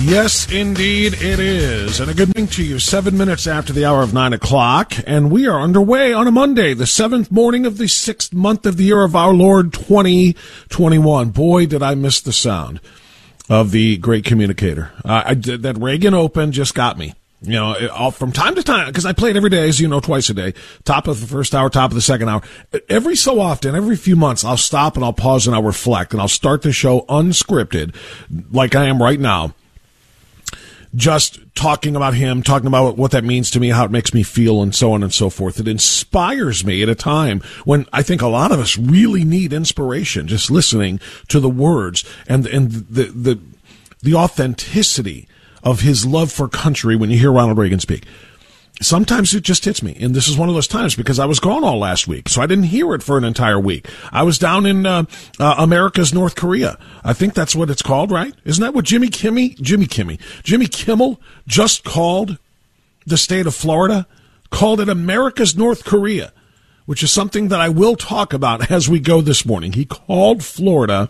Yes, indeed, it is. And a good morning to you. Seven minutes after the hour of nine o'clock, and we are underway on a Monday, the seventh morning of the sixth month of the year of our Lord 2021. Boy, did I miss the sound of the great communicator. Uh, I did, that Reagan Open just got me. You know, from time to time, because I play it every day, as you know, twice a day. Top of the first hour, top of the second hour. Every so often, every few months, I'll stop and I'll pause and I'll reflect and I'll start the show unscripted, like I am right now just talking about him, talking about what that means to me, how it makes me feel, and so on and so forth. It inspires me at a time when I think a lot of us really need inspiration, just listening to the words and, and the, the, the authenticity of his love for country when you hear Ronald Reagan speak. Sometimes it just hits me, and this is one of those times because I was gone all last week, so I didn't hear it for an entire week. I was down in uh, uh, America's North Korea. I think that's what it's called, right? Isn't that what Jimmy Kimmy, Jimmy Kimmy, Jimmy Kimmel just called the state of Florida? Called it America's North Korea, which is something that I will talk about as we go this morning. He called Florida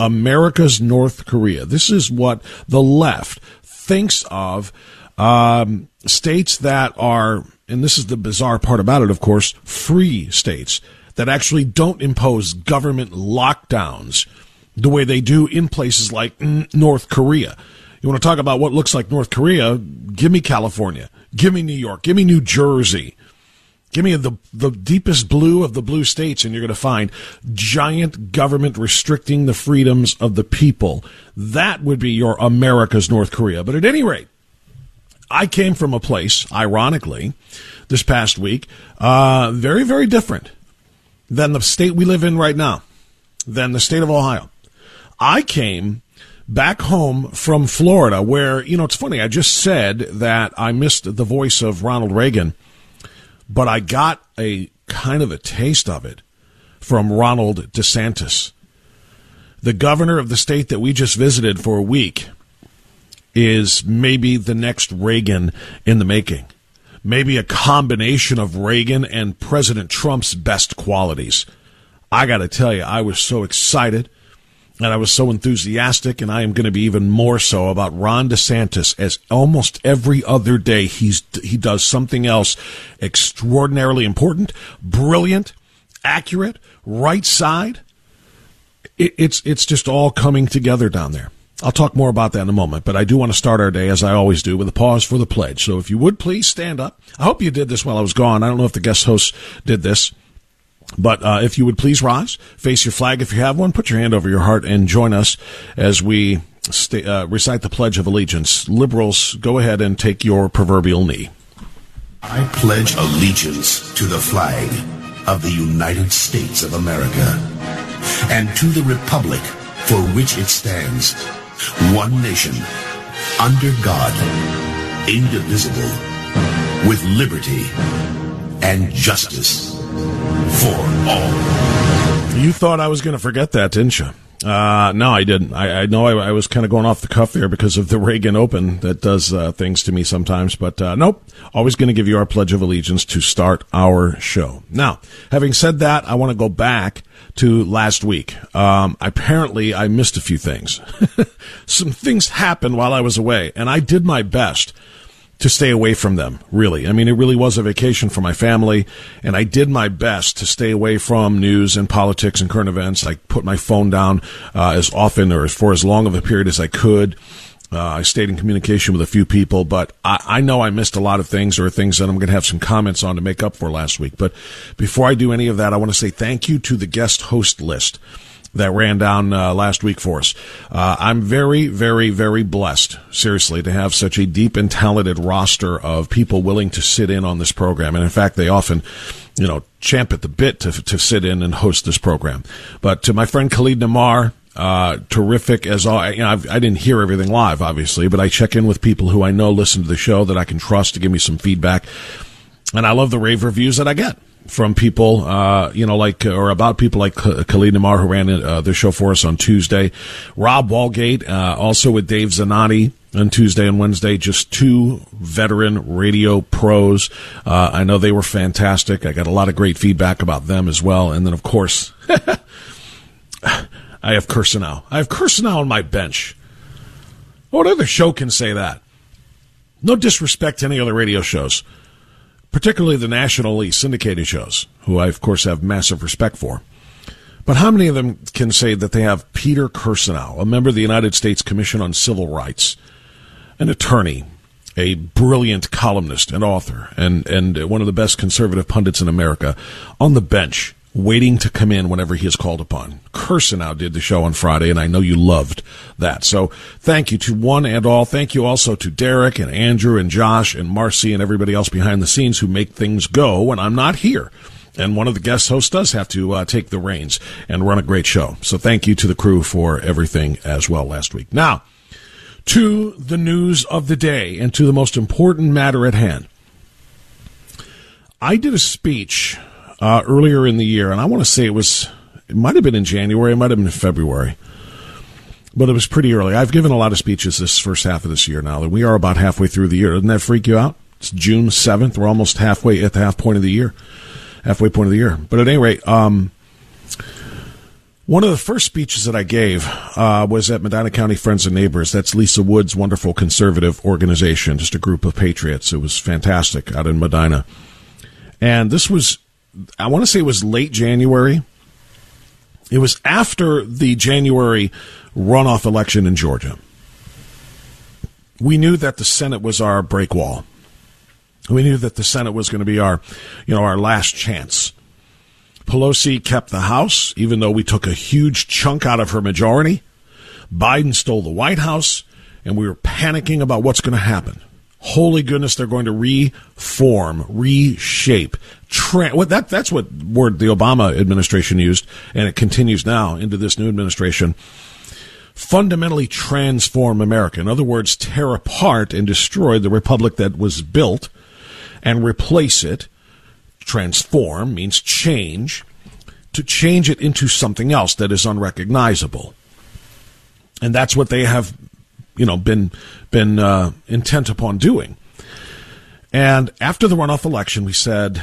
America's North Korea. This is what the left thinks of um, states that are, and this is the bizarre part about it, of course, free states that actually don't impose government lockdowns the way they do in places like North Korea. You want to talk about what looks like North Korea? Give me California. Give me New York. Give me New Jersey. Give me the the deepest blue of the blue states, and you're going to find giant government restricting the freedoms of the people. That would be your America's North Korea. But at any rate, I came from a place, ironically, this past week, uh, very very different than the state we live in right now, than the state of Ohio. I came back home from Florida, where you know it's funny. I just said that I missed the voice of Ronald Reagan but I got a kind of a taste of it from Ronald DeSantis. The governor of the state that we just visited for a week is maybe the next Reagan in the making. Maybe a combination of Reagan and President Trump's best qualities. I got to tell you, I was so excited and I was so enthusiastic, and I am going to be even more so about Ron DeSantis. As almost every other day, he's he does something else extraordinarily important, brilliant, accurate, right side. It, it's it's just all coming together down there. I'll talk more about that in a moment, but I do want to start our day as I always do with a pause for the pledge. So if you would please stand up. I hope you did this while I was gone. I don't know if the guest hosts did this. But uh, if you would please rise, face your flag if you have one, put your hand over your heart, and join us as we sta uh, recite the Pledge of Allegiance. Liberals, go ahead and take your proverbial knee. I pledge allegiance to the flag of the United States of America and to the republic for which it stands, one nation, under God, indivisible, with liberty and justice for all. You thought I was going to forget that, didn't you? Uh, no, I didn't. I, I know I, I, was kind of going off the cuff there because of the Reagan Open that does uh, things to me sometimes. But uh, nope, always going to give you our Pledge of Allegiance to start our show. Now, having said that, I want to go back to last week. Um, apparently, I missed a few things. Some things happened while I was away, and I did my best to stay away from them, really. I mean, it really was a vacation for my family, and I did my best to stay away from news and politics and current events. I put my phone down uh, as often or for as long of a period as I could. Uh, I stayed in communication with a few people, but I, I know I missed a lot of things or things that I'm going to have some comments on to make up for last week. But before I do any of that, I want to say thank you to the guest host list that ran down uh, last week for us. Uh, I'm very, very, very blessed, seriously, to have such a deep and talented roster of people willing to sit in on this program. And in fact, they often, you know, champ at the bit to, to sit in and host this program. But to my friend Khalid Namar, uh, terrific as all. You know, I've, I did not hear everything live, obviously, but I check in with people who I know listen to the show that I can trust to give me some feedback. And I love the rave reviews that I get from people, uh, you know, like, or about people like Khalid Namar, who ran uh, the show for us on Tuesday. Rob Walgate, uh, also with Dave Zanotti on Tuesday and Wednesday, just two veteran radio pros. Uh, I know they were fantastic. I got a lot of great feedback about them as well. And then, of course, I have Kirsanow. I have Kirsanow on my bench. What other show can say that? No disrespect to any other radio shows particularly the nationally syndicated shows, who I, of course, have massive respect for. But how many of them can say that they have Peter Kirsanow, a member of the United States Commission on Civil Rights, an attorney, a brilliant columnist and author, and, and one of the best conservative pundits in America, on the bench waiting to come in whenever he is called upon. Kirsanow did the show on Friday, and I know you loved that. So thank you to one and all. Thank you also to Derek and Andrew and Josh and Marcy and everybody else behind the scenes who make things go when I'm not here. And one of the guest hosts does have to uh, take the reins and run a great show. So thank you to the crew for everything as well last week. Now, to the news of the day and to the most important matter at hand. I did a speech uh, earlier in the year, and I want to say it was, it might have been in January, it might have been in February, but it was pretty early. I've given a lot of speeches this first half of this year now, and we are about halfway through the year. Doesn't that freak you out? It's June 7th. We're almost halfway at the half point of the year, halfway point of the year. But at any rate, um, one of the first speeches that I gave uh, was at Medina County Friends and Neighbors. That's Lisa Wood's wonderful conservative organization, just a group of patriots. It was fantastic out in Medina. And this was I want to say it was late January. It was after the January runoff election in Georgia. We knew that the Senate was our break wall. We knew that the Senate was going to be our, you know, our last chance. Pelosi kept the House, even though we took a huge chunk out of her majority. Biden stole the White House, and we were panicking about what's going to happen holy goodness, they're going to reform, reshape, what that that's what word the Obama administration used, and it continues now into this new administration. Fundamentally transform America. In other words, tear apart and destroy the republic that was built and replace it. Transform means change, to change it into something else that is unrecognizable. And that's what they have you know been been uh, intent upon doing. And after the runoff election, we said,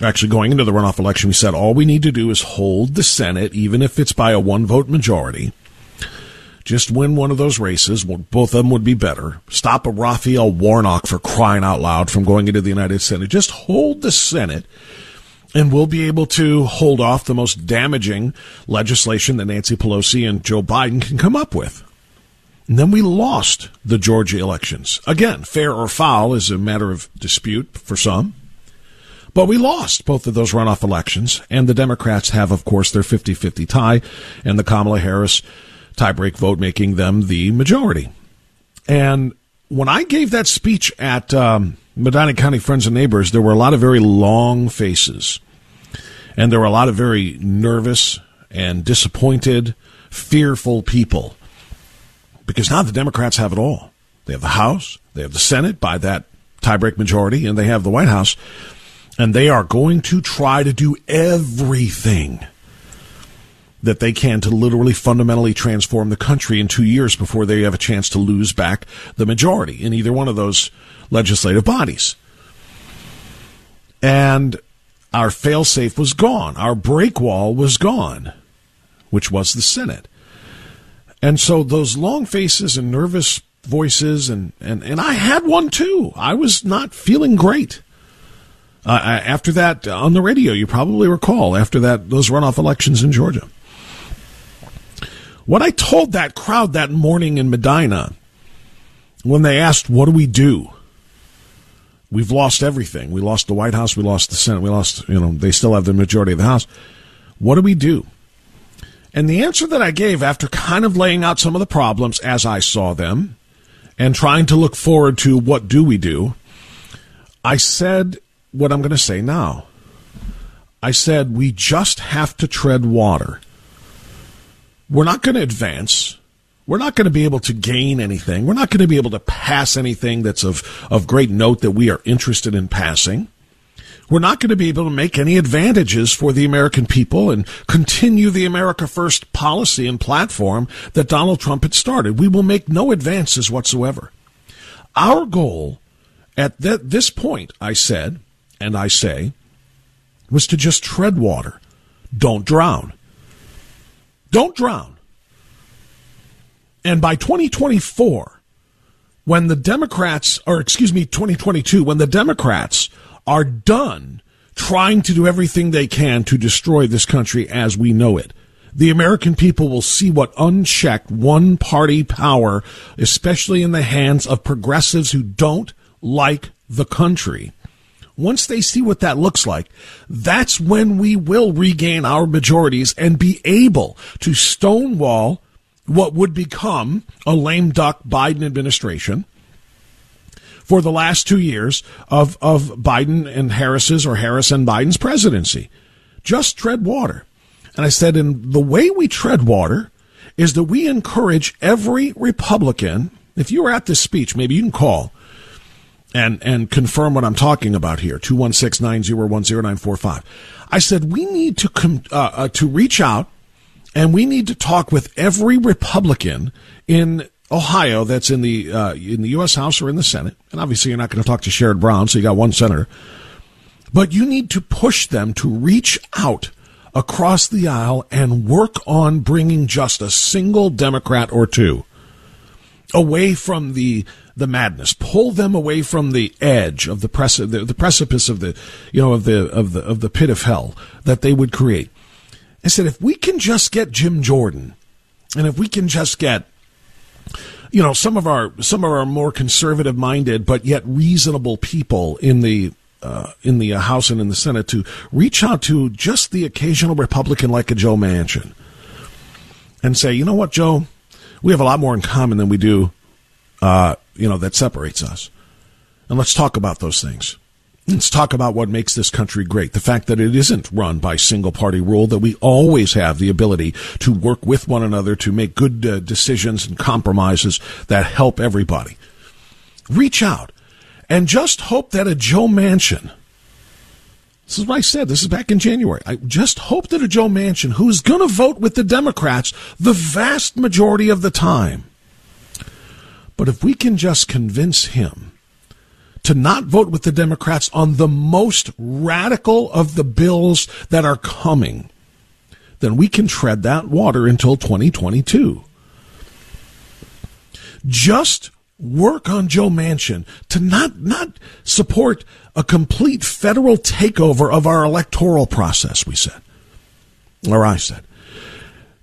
actually going into the runoff election, we said all we need to do is hold the Senate, even if it's by a one vote majority. Just win one of those races. Both of them would be better. Stop a Raphael Warnock for crying out loud from going into the United Senate. Just hold the Senate and we'll be able to hold off the most damaging legislation that Nancy Pelosi and Joe Biden can come up with. And then we lost the Georgia elections. Again, fair or foul is a matter of dispute for some. But we lost both of those runoff elections, and the Democrats have, of course, their 50 50 tie, and the Kamala Harris tiebreak vote making them the majority. And when I gave that speech at um, Medina County friends and neighbors, there were a lot of very long faces. And there were a lot of very nervous and disappointed, fearful people. Because now the Democrats have it all. They have the House, they have the Senate by that tiebreak majority, and they have the White House. And they are going to try to do everything that they can to literally fundamentally transform the country in two years before they have a chance to lose back the majority in either one of those legislative bodies. And our failsafe was gone. Our break wall was gone, which was the Senate. And so those long faces and nervous voices, and, and, and I had one too. I was not feeling great. Uh, after that, on the radio, you probably recall, after that, those runoff elections in Georgia. What I told that crowd that morning in Medina when they asked, What do we do? We've lost everything. We lost the White House. We lost the Senate. We lost, you know, they still have the majority of the House. What do we do? And the answer that I gave after kind of laying out some of the problems as I saw them and trying to look forward to what do we do, I said what I'm going to say now. I said, we just have to tread water we're not going to advance. We're not going to be able to gain anything. We're not going to be able to pass anything that's of, of great note that we are interested in passing. We're not going to be able to make any advantages for the American people and continue the America First policy and platform that Donald Trump had started. We will make no advances whatsoever. Our goal at th- this point, I said, and I say, was to just tread water. Don't drown. Don't drown. And by 2024, when the Democrats, or excuse me, 2022, when the Democrats are done trying to do everything they can to destroy this country as we know it, the American people will see what unchecked one party power, especially in the hands of progressives who don't like the country, once they see what that looks like, that's when we will regain our majorities and be able to stonewall what would become a lame duck Biden administration for the last two years of, of Biden and Harris's or Harris and Biden's presidency. Just tread water. And I said, and the way we tread water is that we encourage every Republican, if you were at this speech, maybe you can call and and confirm what I'm talking about here. 216-901-0945. I said we need to com- uh, uh, to reach out and we need to talk with every Republican in Ohio that's in the uh, in the U.S. House or in the Senate. And obviously, you're not going to talk to Sherrod Brown, so you got one senator. But you need to push them to reach out across the aisle and work on bringing just a single Democrat or two away from the the madness, pull them away from the edge of the, preci- the, the precipice of the, you know, of the, of the, of the pit of hell that they would create. I said, if we can just get Jim Jordan, and if we can just get, you know, some of our, some of our more conservative minded, but yet reasonable people in the, uh, in the House and in the Senate to reach out to just the occasional Republican like a Joe Manchin and say, you know what, Joe, we have a lot more in common than we do uh, you know, that separates us. And let's talk about those things. Let's talk about what makes this country great. The fact that it isn't run by single party rule, that we always have the ability to work with one another to make good uh, decisions and compromises that help everybody. Reach out and just hope that a Joe Manchin, this is what I said, this is back in January. I just hope that a Joe Manchin, who's going to vote with the Democrats the vast majority of the time, but if we can just convince him to not vote with the Democrats on the most radical of the bills that are coming, then we can tread that water until 2022. Just work on Joe Manchin to not, not support a complete federal takeover of our electoral process, we said. Or I said.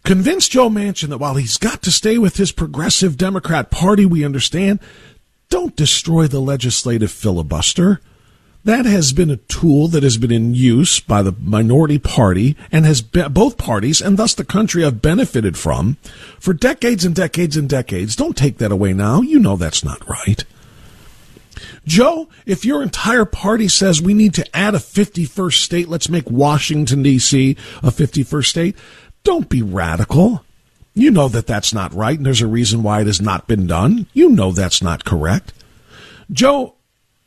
Convince Joe Manchin that while he's got to stay with his progressive Democrat Party, we understand, don't destroy the legislative filibuster. That has been a tool that has been in use by the minority party and has both parties and thus the country have benefited from for decades and decades and decades. Don't take that away now. You know that's not right. Joe, if your entire party says we need to add a 51st state, let's make Washington, D.C. a 51st state, don't be radical. You know that that's not right, and there's a reason why it has not been done. You know that's not correct. Joe,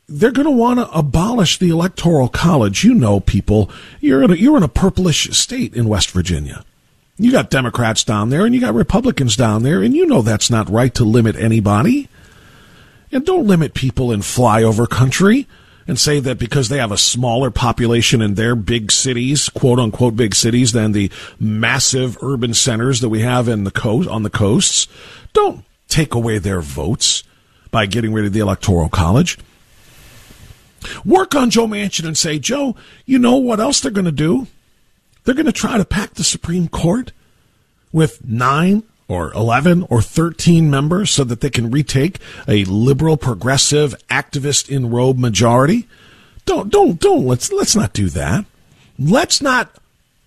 they're going to want to abolish the electoral college. You know, people, you're in a, you're in a purplish state in West Virginia. You got Democrats down there and you got Republicans down there, and you know that's not right to limit anybody. And don't limit people in flyover country and say that because they have a smaller population in their big cities, quote unquote big cities, than the massive urban centers that we have in the coast on the coasts. Don't take away their votes by getting rid of the electoral college. Work on Joe Manchin and say, Joe, you know what else they're going to do? They're going to try to pack the Supreme Court with nine or 11 or 13 members so that they can retake a liberal, progressive, activist in robe majority. Don't, don't, don't, let's, let's not do that. Let's not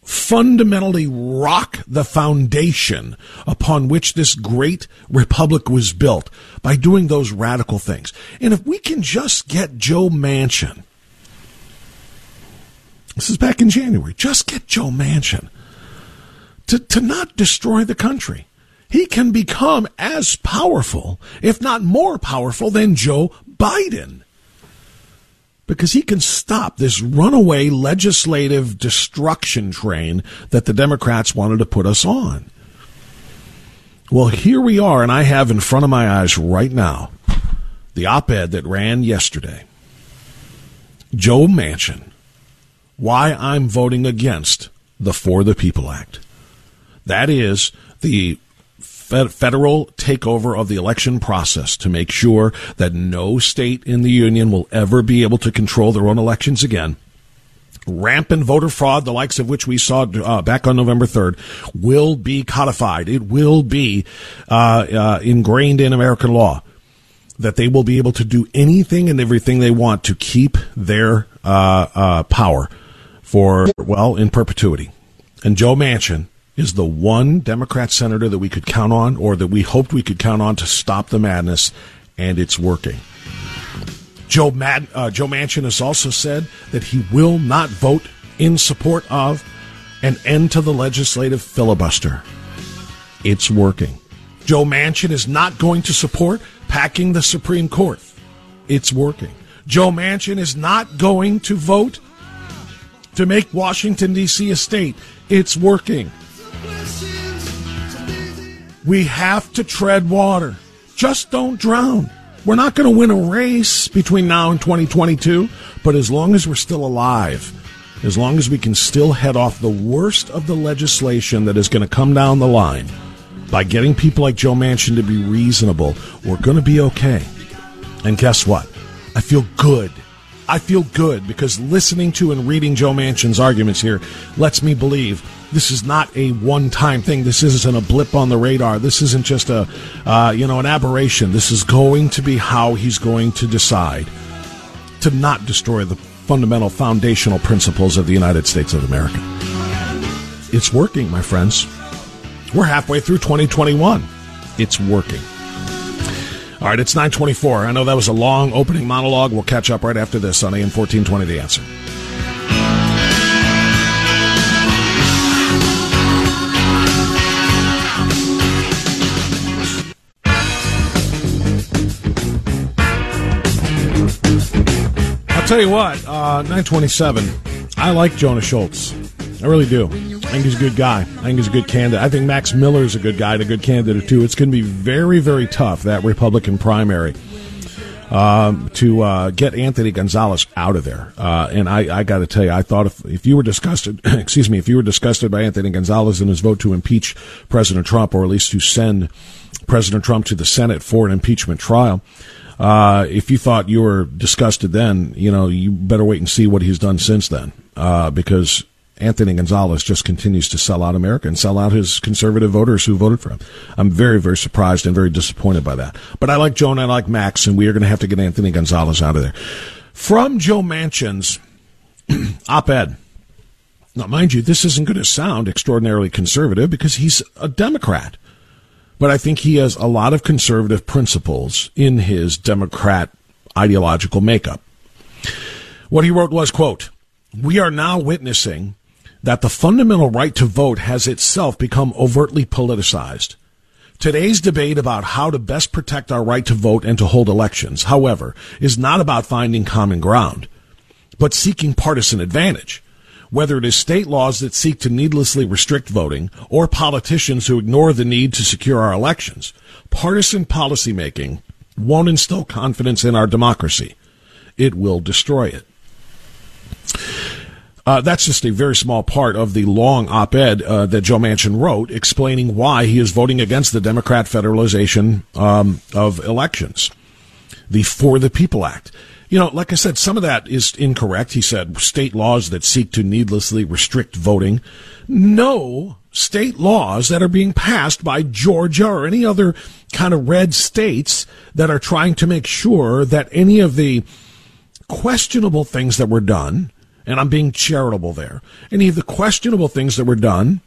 fundamentally rock the foundation upon which this great republic was built by doing those radical things. And if we can just get Joe Manchin, this is back in January, just get Joe Manchin to, to not destroy the country. He can become as powerful, if not more powerful, than Joe Biden because he can stop this runaway legislative destruction train that the Democrats wanted to put us on. Well, here we are, and I have in front of my eyes right now the op ed that ran yesterday. Joe Manchin, why I'm voting against the For the People Act. That is the federal takeover of the election process to make sure that no state in the union will ever be able to control their own elections again. Rampant voter fraud, the likes of which we saw uh, back on November 3rd, will be codified. It will be uh, uh, ingrained in American law that they will be able to do anything and everything they want to keep their uh, uh, power for, well, in perpetuity. And Joe Manchin is the one Democrat senator that we could count on or that we hoped we could count on to stop the madness, and it's working. Joe, Mad- uh, Joe Manchin has also said that he will not vote in support of an end to the legislative filibuster. It's working. Joe Manchin is not going to support packing the Supreme Court. It's working. Joe Manchin is not going to vote to make Washington, D.C. a state. It's working. We have to tread water. Just don't drown. We're not going to win a race between now and 2022, but as long as we're still alive, as long as we can still head off the worst of the legislation that is going to come down the line by getting people like Joe Manchin to be reasonable, we're going to be okay. And guess what? I feel good. I feel good because listening to and reading Joe Manchin's arguments here lets me believe this is not a one-time thing. This isn't a blip on the radar. This isn't just a, uh, you know, an aberration. This is going to be how he's going to decide to not destroy the fundamental foundational principles of the United States of America. It's working, my friends. We're halfway through 2021. It's working. All right, it's 924. I know that was a long opening monologue. We'll catch up right after this on AM 1420 The Answer. I'll tell you what, uh, 927. I like Jonah Schultz. I really do. I think he's a good guy. I think he's a good candidate. I think Max Miller is a good guy and a good candidate too. It's going to be very, very tough that Republican primary um, to uh, get Anthony Gonzalez out of there. Uh, and I, I got to tell you, I thought if if you were disgusted, excuse me, if you were disgusted by Anthony Gonzalez and his vote to impeach President Trump, or at least to send President Trump to the Senate for an impeachment trial. Uh, if you thought you were disgusted then, you know, you better wait and see what he's done since then, uh, because Anthony Gonzalez just continues to sell out America and sell out his conservative voters who voted for him. I'm very, very surprised and very disappointed by that. But I like Joe and I like Max, and we are going to have to get Anthony Gonzalez out of there. From Joe Manchin's op ed. Now, mind you, this isn't going to sound extraordinarily conservative because he's a Democrat but I think he has a lot of conservative principles in his Democrat ideological makeup. What he wrote was, quote, we are now witnessing that the fundamental right to vote has itself become overtly politicized. Today's debate about how to best protect our right to vote and to hold elections, however, is not about finding common ground, but seeking partisan advantage. Whether it is state laws that seek to needlessly restrict voting or politicians who ignore the need to secure our elections, partisan policymaking won't instill confidence in our democracy. It will destroy it. Uh, that's just a very small part of the long op-ed uh, that Joe Manchin wrote, explaining why he is voting against the Democrat federalization um, of elections, the For the People Act. You know, like I said, some of that is incorrect. He said state laws that seek to needlessly restrict voting. No state laws that are being passed by Georgia or any other kind of red states that are trying to make sure that any of the questionable things that were done and I'm being charitable there. Any of the questionable things that were done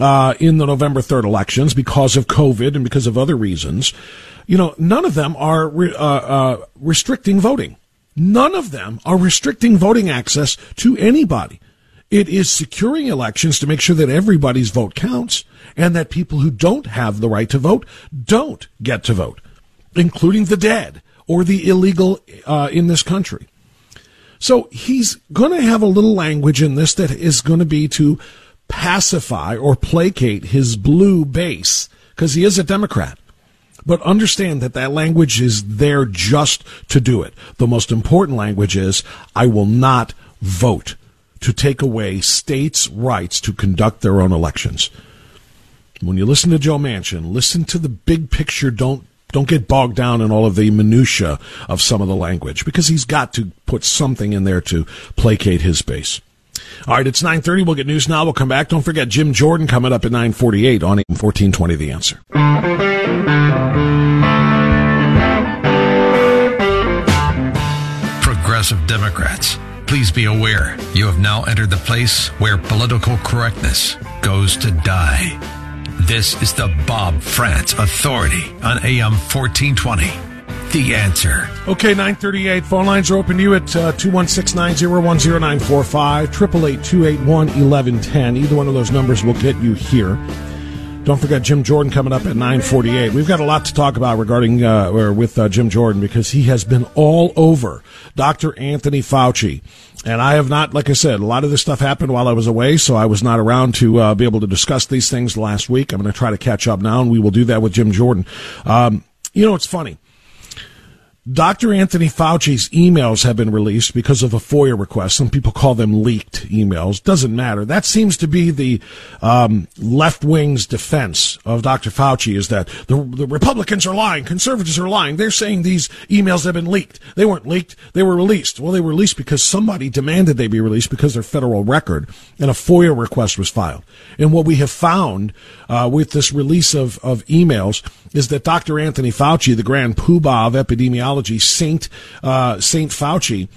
uh, in the November 3rd elections because of COVID and because of other reasons, you know, none of them are re- uh, uh, restricting voting. None of them are restricting voting access to anybody. It is securing elections to make sure that everybody's vote counts and that people who don't have the right to vote don't get to vote, including the dead or the illegal uh, in this country. So he's going to have a little language in this that is going to be to pacify or placate his blue base because he is a Democrat. But understand that that language is there just to do it. The most important language is I will not vote to take away states' rights to conduct their own elections. When you listen to Joe Manchin, listen to the big picture. Don't don't get bogged down in all of the minutia of some of the language because he's got to put something in there to placate his base. All right, it's 9:30. We'll get news now. We'll come back. Don't forget Jim Jordan coming up at 9:48 on 1420 The Answer. Progressive Democrats, please be aware you have now entered the place where political correctness goes to die. This is the Bob Frantz Authority on AM 1420. The answer. Okay, 938. Phone lines are open to you at uh, 216 901 0945, 888 281 1110. Either one of those numbers will get you here. Don't forget Jim Jordan coming up at 9:48. We've got a lot to talk about regarding uh, or with uh, Jim Jordan because he has been all over Dr. Anthony Fauci and I have not, like I said, a lot of this stuff happened while I was away, so I was not around to uh, be able to discuss these things last week. I'm going to try to catch up now, and we will do that with Jim Jordan. Um, you know, it's funny. Dr. Anthony Fauci's emails have been released because of a FOIA request. Some people call them leaked emails. Doesn't matter. That seems to be the um, left wing's defense of Dr. Fauci is that the, the Republicans are lying, conservatives are lying. They're saying these emails have been leaked. They weren't leaked. They were released. Well, they were released because somebody demanded they be released because they're federal record, and a FOIA request was filed. And what we have found uh, with this release of, of emails is that Dr. Anthony Fauci, the grand poobah of Saint uh, Saint Fauci,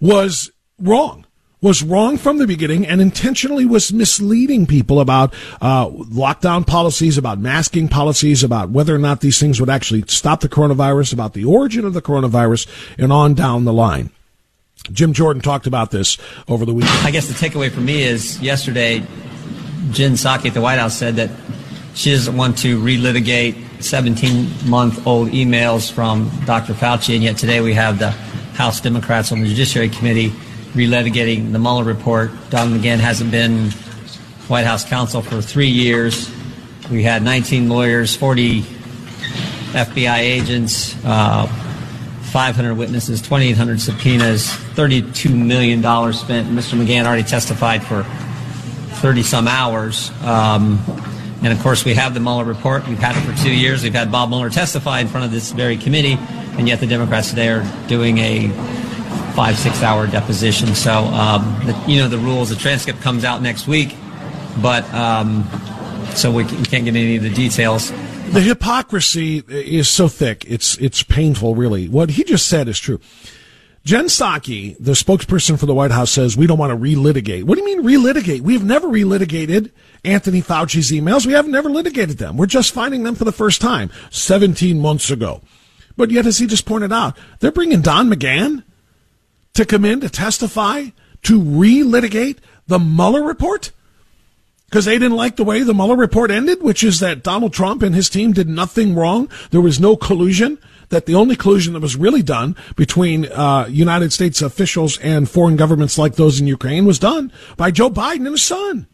was wrong. Was wrong from the beginning and intentionally was misleading people about uh, lockdown policies, about masking policies, about whether or not these things would actually stop the coronavirus, about the origin of the coronavirus, and on down the line. Jim Jordan talked about this over the weekend. I guess the takeaway for me is yesterday, Jen Psaki at the White House said that she doesn't want to relitigate 17 month old emails from Dr. Fauci, and yet today we have the House Democrats on the Judiciary Committee relitigating the Mueller report. Don McGahn hasn't been White House counsel for three years. We had 19 lawyers, 40 FBI agents, uh, 500 witnesses, 2,800 subpoenas, $32 million spent. Mr. McGahn already testified for 30 some hours. Um, and of course, we have the Mueller report. We've had it for two years. We've had Bob Mueller testify in front of this very committee, and yet the Democrats today are doing a five, six hour deposition. So, um, the, you know, the rules, the transcript comes out next week, but um, so we, can't get any of the details. The hypocrisy is so thick. It's it's painful, really. What he just said is true. Jen Psaki, the spokesperson for the White House, says we don't want to relitigate. What do you mean relitigate? We've never relitigated Anthony Fauci's emails. We have never litigated them. We're just finding them for the first time 17 months ago. But yet, as he just pointed out, they're bringing Don McGahn to come in to testify to relitigate the Mueller report because they didn't like the way the Mueller report ended, which is that Donald Trump and his team did nothing wrong. There was no collusion. That the only collusion that was really done between uh, United States officials and foreign governments like those in Ukraine was done by Joe Biden and his son.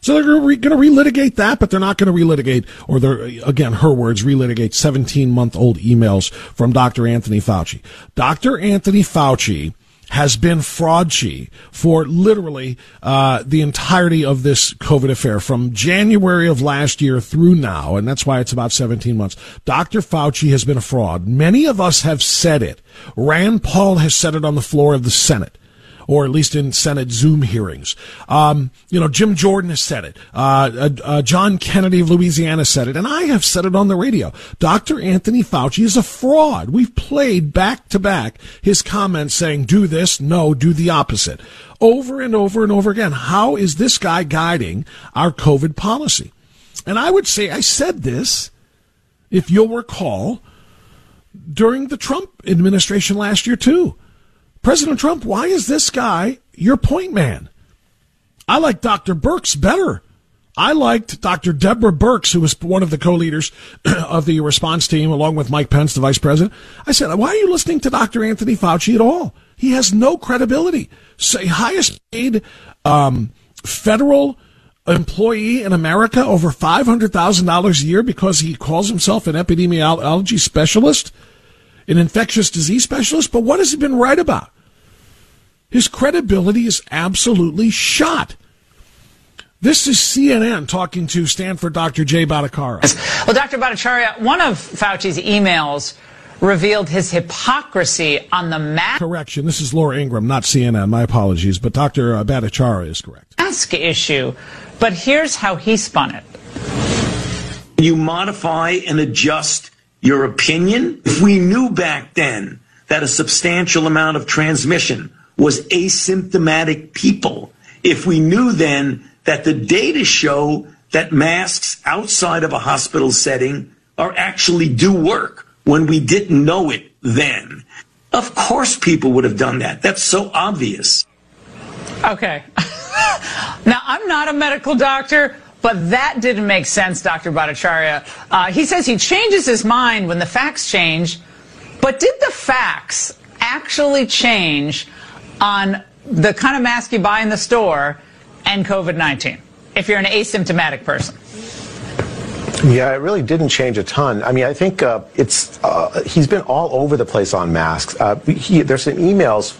So they're going to relitigate that, but they're not going to relitigate, or they're, again, her words, relitigate 17 month old emails from Dr. Anthony Fauci. Dr. Anthony Fauci has been fraudgy for literally uh, the entirety of this COVID affair from January of last year through now, and that's why it's about 17 months. Dr. Fauci has been a fraud. Many of us have said it. Rand Paul has said it on the floor of the Senate or at least in Senate Zoom hearings. Um, you know, Jim Jordan has said it. Uh, uh, uh, John Kennedy of Louisiana said it. And I have said it on the radio. Dr. Anthony Fauci is a fraud. We've played back to back his comments saying, do this, no, do the opposite. Over and over and over again. How is this guy guiding our COVID policy? And I would say, I said this, if you'll recall, during the Trump administration last year, too. President Trump, why is this guy your point man? I like Dr. Birx better. I liked Dr. Deborah Birx, who was one of the co-leaders of the response team, along with Mike Pence, the vice president. I said, why are you listening to Dr. Anthony Fauci at all? He has no credibility. Say highest paid um, federal employee in America, over $500,000 a year because he calls himself an epidemiology specialist an infectious disease specialist, but what has he been right about? His credibility is absolutely shot. This is CNN talking to Stanford Dr. Jay Bhattacharya. Well, Dr. Bhattacharya, one of Fauci's emails revealed his hypocrisy on the mask. Correction. This is Laura Ingraham, not CNN. My apologies, but Dr. Uh, Bhattacharya is correct. Mask issue. But here's how he spun it. You modify and adjust your opinion? If we knew back then that a substantial amount of transmission was asymptomatic people, if we knew then that the data show that masks outside of a hospital setting are actually do work when we didn't know it then, of course people would have done that. That's so obvious. Okay. now, I'm not a medical doctor, but that didn't make sense, Dr. Bhattacharya. Uh, he says he changes his mind when the facts change, but did the facts actually change on the kind of mask you buy in the store and COVID 19 if you're an asymptomatic person? Yeah, it really didn't change a ton. I mean, I think uh, it's uh, he's been all over the place on masks. Uh, he, there's some emails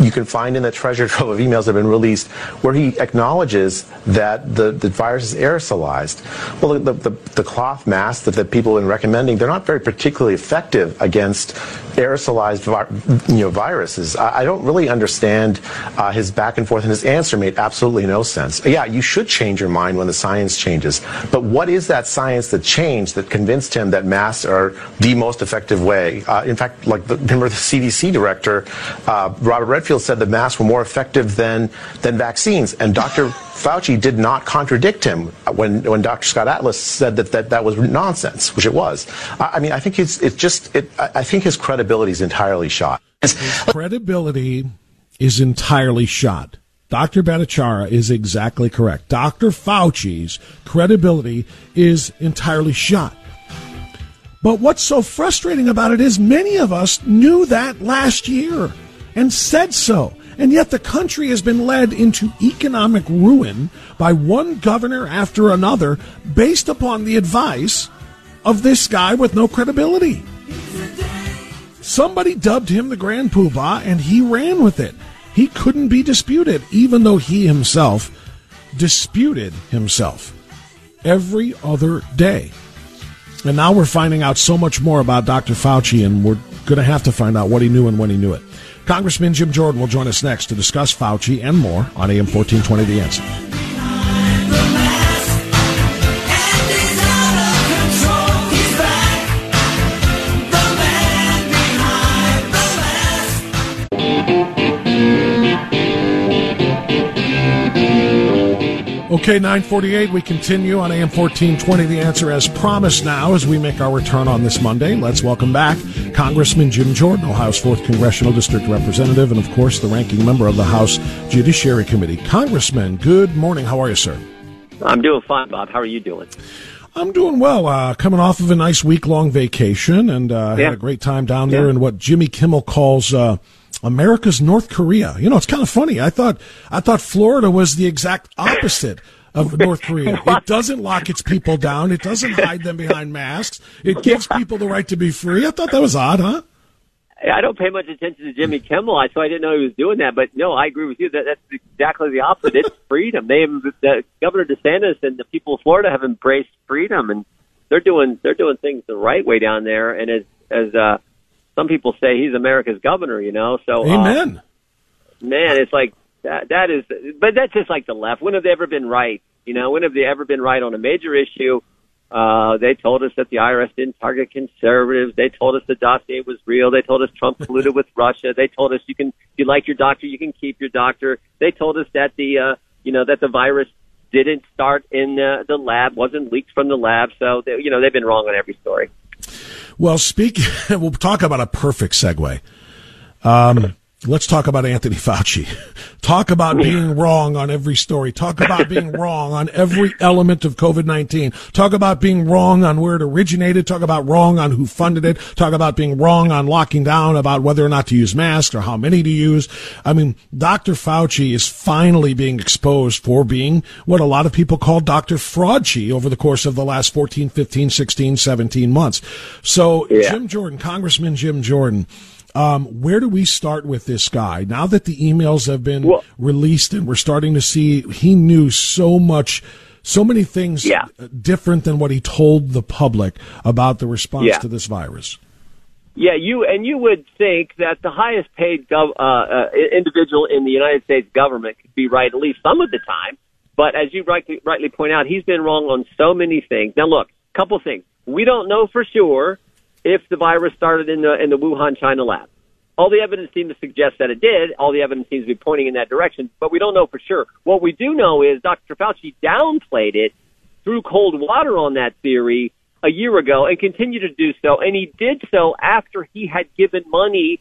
you can find in the treasure trove of emails that have been released where he acknowledges that the, the virus is aerosolized. Well, the, the, the cloth masks that, that people have been recommending, they're not very particularly effective against aerosolized vi- you know, viruses. I, I don't really understand uh, his back and forth, and his answer made absolutely no sense. Yeah, you should change your mind when the science changes. But what is that science that changed that convinced him that masks are the most effective way? Uh, in fact, like the, remember the CDC director, uh, Robert Redfield said that masks were more effective than, than vaccines. And Dr. Fauci did not contradict him when, when Dr. Scott Atlas said that, that that was nonsense, which it was. I, I mean, I think it's, it's just, it, I think his credibility is entirely shot. His credibility is entirely shot. Dr. Bhattacharya is exactly correct. Dr. Fauci's credibility is entirely shot. But what's so frustrating about it is many of us knew that last year and said so. And yet the country has been led into economic ruin by one governor after another based upon the advice of this guy with no credibility. Somebody dubbed him the Grand Poobah and he ran with it. He couldn't be disputed, even though he himself disputed himself every other day. And now we're finding out so much more about Dr. Fauci, and we're going to have to find out what he knew and when he knew it. Congressman Jim Jordan will join us next to discuss Fauci and more on AM 1420 The Answer. Okay, 948, we continue on AM 1420. The answer as promised now as we make our return on this Monday. Let's welcome back Congressman Jim Jordan, Ohio's 4th Congressional District Representative, and of course the ranking member of the House Judiciary Committee. Congressman, good morning. How are you, sir? I'm doing fine, Bob. How are you doing? I'm doing well. Uh, coming off of a nice week long vacation and uh, Yeah. had a great time down there Yeah. in what Jimmy Kimmel calls uh, America's North Korea. You know, it's kind of funny. I thought I thought Florida was the exact opposite of North Korea. It doesn't lock its people down. It doesn't hide them behind masks. It gives people the right to be free. I thought that was odd, huh? I don't pay much attention to Jimmy Kimmel, I- so I didn't know he was doing that. But no, I agree with you. That that's exactly the opposite. It's freedom. They, the Governor DeSantis and the people of Florida have embraced freedom, and they're doing they're doing things the right way down there. And as as uh, some people say, he's America's governor. You know, so uh, Amen. man, it's like that. That is, but that's just like the left. When have they ever been right? You know, when have they ever been right on a major issue? Uh, they told us that the IRS didn't target conservatives. They told us the dossier was real. They told us Trump colluded with Russia. They told us you can, if you like your doctor, you can keep your doctor. They told us that the, uh, you know, that the virus didn't start in uh, the lab, wasn't leaked from the lab. So, they, you know, they've been wrong on every story. Well, speak. We'll talk about a perfect segue. Um, let's talk about Anthony Fauci. Talk about being wrong on every story. Talk about being wrong on every element of COVID nineteen. Talk about being wrong on where it originated. Talk about wrong on who funded it. Talk about being wrong on locking down about whether or not to use masks or how many to use. I mean, Dr. Fauci is finally being exposed for being what a lot of people call Dr. Fraudchi over the course of the last 14, 15, 16, 17 months. So, Yeah. Jim Jordan, Congressman Jim Jordan, um, where do we start with this guy? Now that the emails have been released and we're starting to see he knew so much, so many things Yeah. different than what he told the public about the response Yeah. to this virus. Yeah, you and you would think that the highest paid gov, uh, uh, individual in the United States government could be right at least some of the time. But as you rightly, rightly point out, he's been wrong on so many things. Now, look, a couple things. We don't know for sure if the virus started in the in the Wuhan, China lab. All the evidence seems to suggest that it did. All the evidence seems to be pointing in that direction, but we don't know for sure. What we do know is Dr. Fauci downplayed it, threw cold water on that theory a year ago, and continued to do so. And he did so after he had given money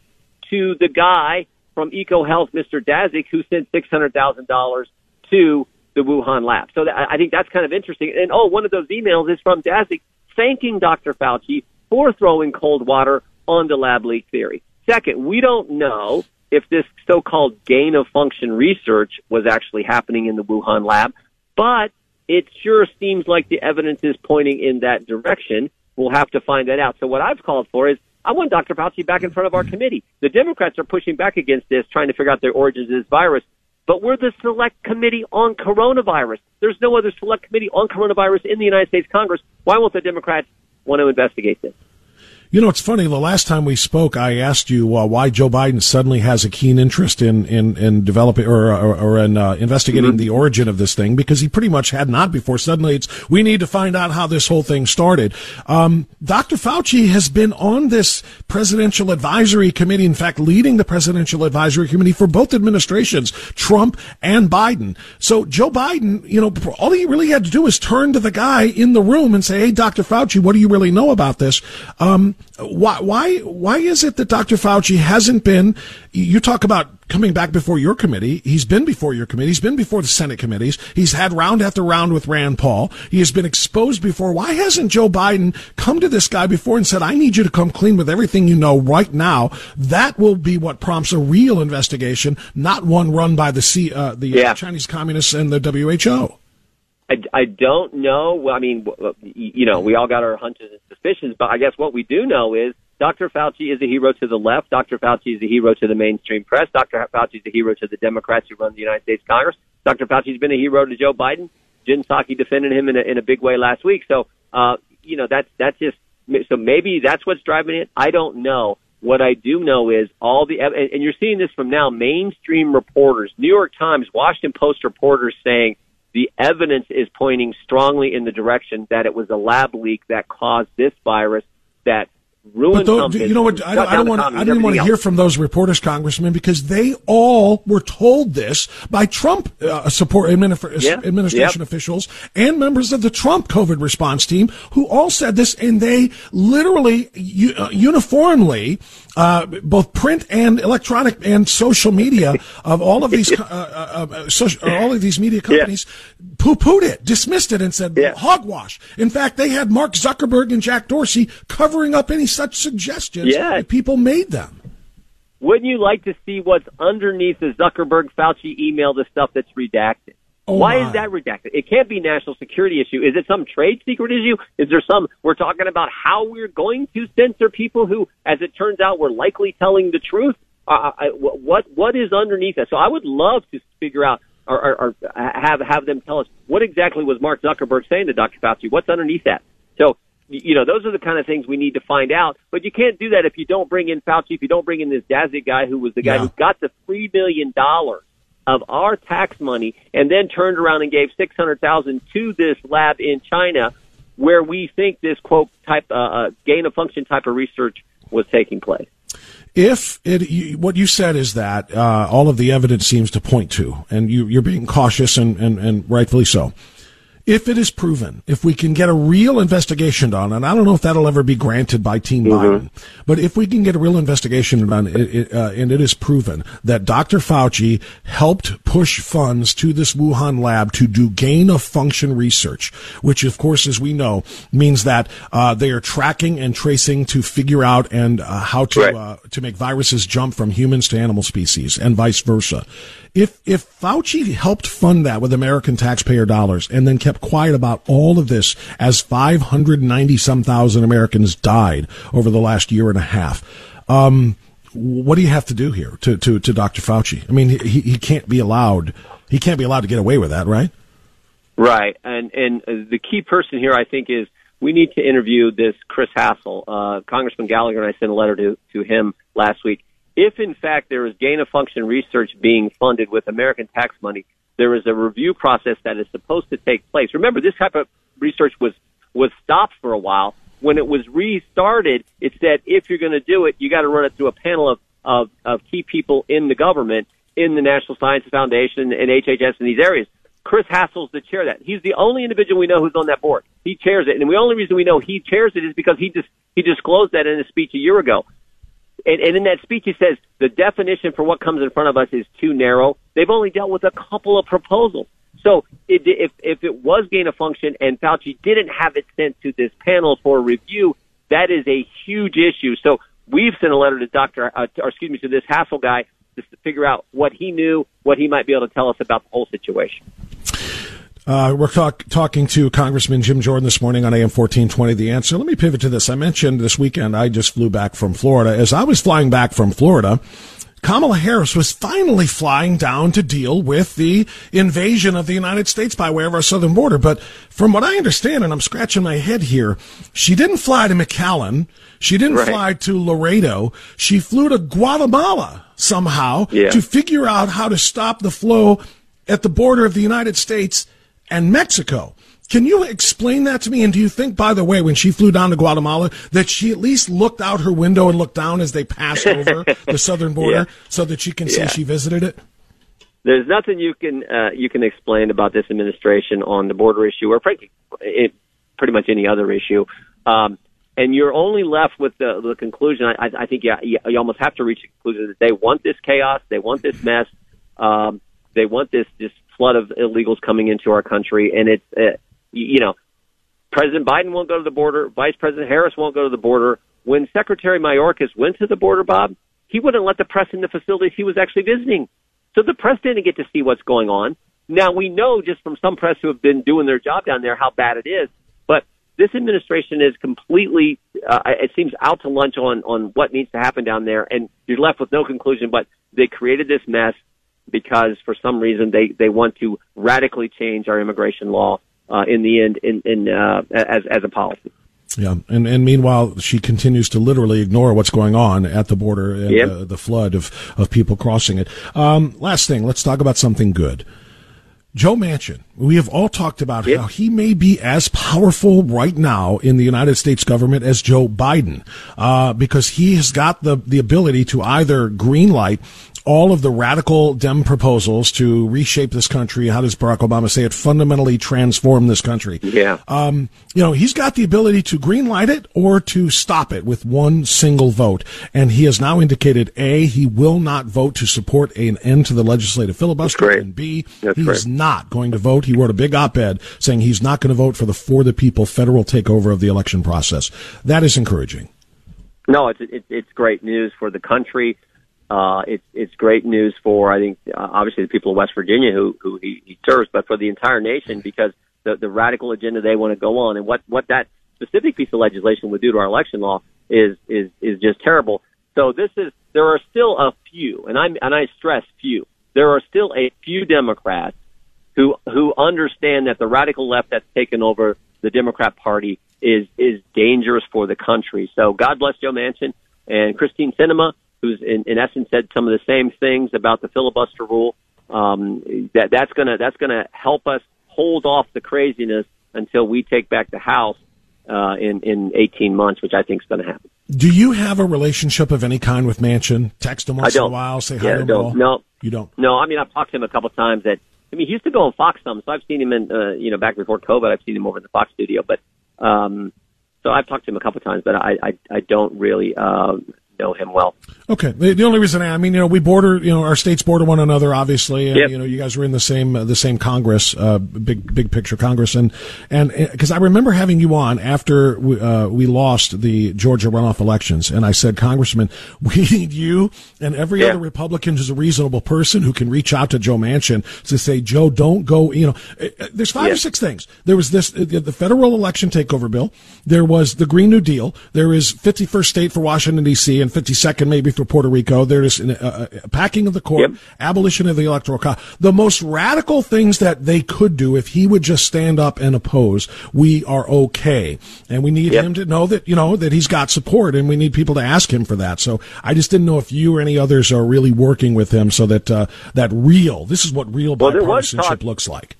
to the guy from EcoHealth, Mr. Daszak, who sent six hundred thousand dollars to the Wuhan lab. So that, I think that's kind of interesting. And oh, one of those emails is from Daszak thanking Dr. Fauci for throwing cold water on the lab leak theory. Second, we don't know if this so-called gain of function research was actually happening in the Wuhan lab, but it sure seems like the evidence is pointing in that direction. We'll have to find that out. So what I've called for is I want Dr. Fauci back in front of our committee. The Democrats are pushing back against this, trying to figure out the origins of this virus. But we're the select committee on coronavirus. There's no other select committee on coronavirus in the United States Congress. Why won't the Democrats want to investigate this? You know, it's funny. The last time we spoke, I asked you uh, why Joe Biden suddenly has a keen interest in in, in developing or or, or in uh, investigating the origin of this thing because he pretty much had not before. Suddenly, it's we need to find out how this whole thing started. Um, Dr. Fauci has been on this presidential advisory committee. In fact, leading the presidential advisory committee for both administrations, Trump and Biden. So Joe Biden, you know, all he really had to do is turn to the guy in the room and say, "Hey, Dr. Fauci, what do you really know about this?" Um, why, why, why is it that Dr. Fauci hasn't been? You talk about coming back before your committee. He's been before your committee. He's been before the Senate committees. He's had round after round with Rand Paul. He has been exposed before. Why hasn't Joe Biden come to this guy before and said, "I need you to come clean with everything you know right now"? That will be what prompts a real investigation, not one run by the C, uh, the uh, Yeah. Chinese communists and the WHO. I, I don't know. I mean, you know, we all got our hunches and suspicions, but I guess what we do know is Dr. Fauci is a hero to the left. Dr. Fauci is a hero to the mainstream press. Dr. Fauci is a hero to the Democrats who run the United States Congress. Dr. Fauci's been a hero to Joe Biden. Jen Psaki defended him in a, in a big way last week. So, uh, you know, that's, that's just, so maybe that's what's driving it. I don't know. What I do know is all the, and you're seeing this from now, mainstream reporters, New York Times, Washington Post reporters saying the evidence is pointing strongly in the direction that it was a lab leak that caused this virus, that ruined But though, you know what? I, shut I don't want. I didn't want to hear from those reporters, Congressman, because they all were told this by Trump uh, support Yeah, administration yep. officials and members of the Trump COVID response team, who all said this, and they literally uh, uniformly. Uh, both print and electronic and social media of all of these, uh, uh, uh, social, all of these media companies, poo-pooed it, dismissed it, and said hogwash. In fact, they had Mark Zuckerberg and Jack Dorsey covering up any such suggestions Yeah. that people made them. Wouldn't you like to see what's underneath the Zuckerberg Fauci email, the stuff that's redacted? Oh, Why my. is that redacted? It can't be national security issue. Is it some trade secret issue? Is there some we're talking about how we're going to censor people who, as it turns out, were likely telling the truth? Uh, I, what what is underneath that? So I would love to figure out or, or, or have have them tell us what exactly was Mark Zuckerberg saying to Dr. Fauci. What's underneath that? So you know, those are the kind of things we need to find out. But you can't do that if you don't bring in Fauci, if you don't bring in this Daszak guy who was the guy Yeah. who got the three million dollars of our tax money and then turned around and gave six hundred thousand to this lab in China, where we think this quote type uh, uh, gain of function type of research was taking place. If it, you, what you said is that uh, all of the evidence seems to point to, and you, you're being cautious and, and, and rightfully so. If it is proven, if we can get a real investigation done, and I don't know if that'll ever be granted by Team Biden, but if we can get a real investigation done, it, it, uh, and it is proven that Dr. Fauci helped push funds to this Wuhan lab to do gain of function research, which of course, as we know, means that uh, they are tracking and tracing to figure out and uh, how to uh, to make viruses jump from humans to animal species and vice versa. If if Fauci helped fund that with American taxpayer dollars and then kept quiet about all of this as 590 some thousand Americans died over the last year and a half, um, what do you have to do here to, to, to Dr. Fauci? I mean, he, he can't be allowed he can't be allowed to get away with that, right? Right, and and the key person here, I think, is we need to interview this Chris Hassell. Uh, Congressman Gallagher and I sent a letter to to him last week. If in fact there is gain of function research being funded with American tax money, there is a review process that is supposed to take place. Remember, this type of research was was stopped for a while. When it was restarted, it said if you're going to do it, you got to run it through a panel of, of of key people in the government, in the National Science Foundation and HHS in these areas. Chris Hassell's the chair that. He's the only individual we know who's on that board. He chairs it, and the only reason we know he chairs it is because he just he disclosed that in a speech a year ago. And, and in that speech, he says the definition for what comes in front of us is too narrow. They've only dealt with a couple of proposals. So it, if if it was gain of function and Fauci didn't have it sent to this panel for review, that is a huge issue. So we've sent a letter to Doctor, uh, or excuse me, to this Hassell guy just to figure out what he knew, what he might be able to tell us about the whole situation. Uh, we're talk, talking to Congressman Jim Jordan this morning on AM 1420. The answer. Let me pivot to this. I mentioned this weekend I just flew back from Florida. As I was flying back from Florida, Kamala Harris was finally flying down to deal with the invasion of the United States by way of our southern border. But from what I understand, and I'm scratching my head here, she didn't fly to McAllen. She didn't Right. fly to Laredo. She flew to Guatemala somehow Yeah. to figure out how to stop the flow at the border of the United States and Mexico. Can you explain that to me? And do you think, by the way, when she flew down to Guatemala, that she at least looked out her window and looked down as they passed over the southern border Yeah. so that she can see Yeah. she visited it? There's nothing you can uh, you can explain about this administration on the border issue, or frankly, it, pretty much any other issue. Um, and you're only left with the, the conclusion. I, I think you, you, you almost have to reach the conclusion that they want this chaos, they want this mess, um, they want this this flood of illegals coming into our country, and it's uh, you, know President Biden won't go to the border. Vice President Harris won't go to the border. When Secretary Mayorkas went to the border, Bob, he wouldn't let the press in the facilities he was actually visiting. So the press didn't get to see what's going on. Now we know just from some press who have been doing their job down there how bad it is. But this administration is completely, uh, it seems out to lunch on, on what needs to happen down there. And you're left with no conclusion, but they created this mess because for some reason they, they want to radically change our immigration law, uh, in the end, in, in, uh, as, as a policy. Yeah, and and meanwhile, she continues to literally ignore what's going on at the border and Yep. uh, the flood of of people crossing it. Um, last thing, let's talk about something good. Joe Manchin, we have all talked about how he may be as powerful right now in the United States government as Joe Biden, uh, because he has got the, the ability to either greenlight all of the radical Dem proposals to reshape this country. How does Barack Obama say it? Fundamentally transform this country. Yeah. Um, you know, he's got the ability to greenlight it or to stop it with one single vote. And he has now indicated A, he will not vote to support an end to the legislative filibuster. And B, That's he's great. not going to vote. He wrote a big op-ed saying he's not going to vote for the for the people federal takeover of the election process. That is encouraging. No, it's it's, it's great news for the country. Uh, it's it's great news for I think uh, obviously the people of West Virginia who who he, he serves, but for the entire nation because the the radical agenda they want to go on and what what that specific piece of legislation would do to our election law is is is just terrible. So this is there are still a few, and I and I stress few. There are still a few Democrats who who understand that the radical left that's taken over the Democrat Party is is dangerous for the country. So God bless Joe Manchin and Christine Sinema, who's in, in essence said some of the same things about the filibuster rule. Um, that that's gonna that's gonna help us hold off the craziness until we take back the House uh, in in 18 months, which I think is going to happen. Do you have a relationship of any kind with Manchin? Text him once I don't. in a while, say hi yeah, to him. No, You don't. No, I mean I've talked to him a couple times. That I mean he used to go on Fox some, so I've seen him in uh, you know back before COVID. I've seen him over in the Fox studio, but um, so I've talked to him a couple times, but I I, I don't really uh, know him well. Okay. The, the only reason I, I mean, you know, we border, you know, our states border one another, obviously, and Yep. you know, you guys were in the same uh, the same Congress, uh, big big picture Congress, and and because I remember having you on after we, uh, we lost the Georgia runoff elections, and I said, Congressman, we need you and every other Republican who's a reasonable person who can reach out to Joe Manchin to say, Joe, don't go. You know, uh, uh, there's five or six things. There was this uh, the federal election takeover bill. There was the Green New Deal. There is 51st state for Washington D.C. and 52nd maybe for Puerto Rico. There's uh, uh, packing of the court, abolition of the electoral college. The most radical things that they could do if he would just stand up and oppose, we are okay. And we need him to know that, you know, that he's got support and we need people to ask him for that. So I just didn't know if you or any others are really working with him so that, uh, that real, this is what real Well, bipartisanship looks like.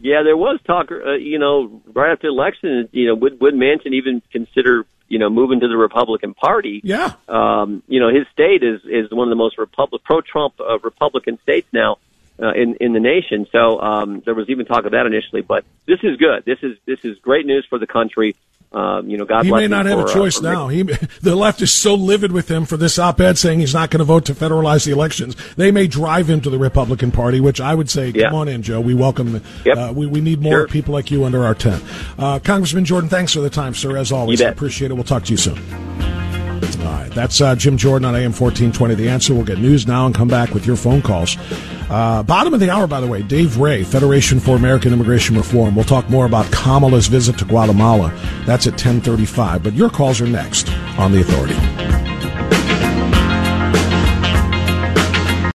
Yeah, there was talk, uh, you know, right after the election, you know, would would Manchin even consider, you know, moving to the Republican Party? Yeah. Um, you know, his state is is one of the most Republic pro-Trump uh, Republican states now uh, in in the nation. So um, there was even talk of that initially, but this is good. This is this is great news for the country. Um, you know, God he may not have for, a uh, choice for now. He, the left is so livid with him for this op-ed saying he's not going to vote to federalize the elections. They may drive him to the Republican Party, which I would say, Yeah. come on in, Joe. We welcome. Yep. Uh, we, we need more Sure. people like you under our tent. Uh, Congressman Jordan, thanks for the time, sir. As always, I appreciate it. We'll talk to you soon. All right, that's uh, Jim Jordan on AM fourteen twenty. The answer. We'll get news now and come back with your phone calls. Uh, bottom of the hour, by the way, Dave Ray, Federation for American Immigration Reform. We'll talk more about Kamala's visit to Guatemala. That's at ten thirty-five. But your calls are next on the Authority.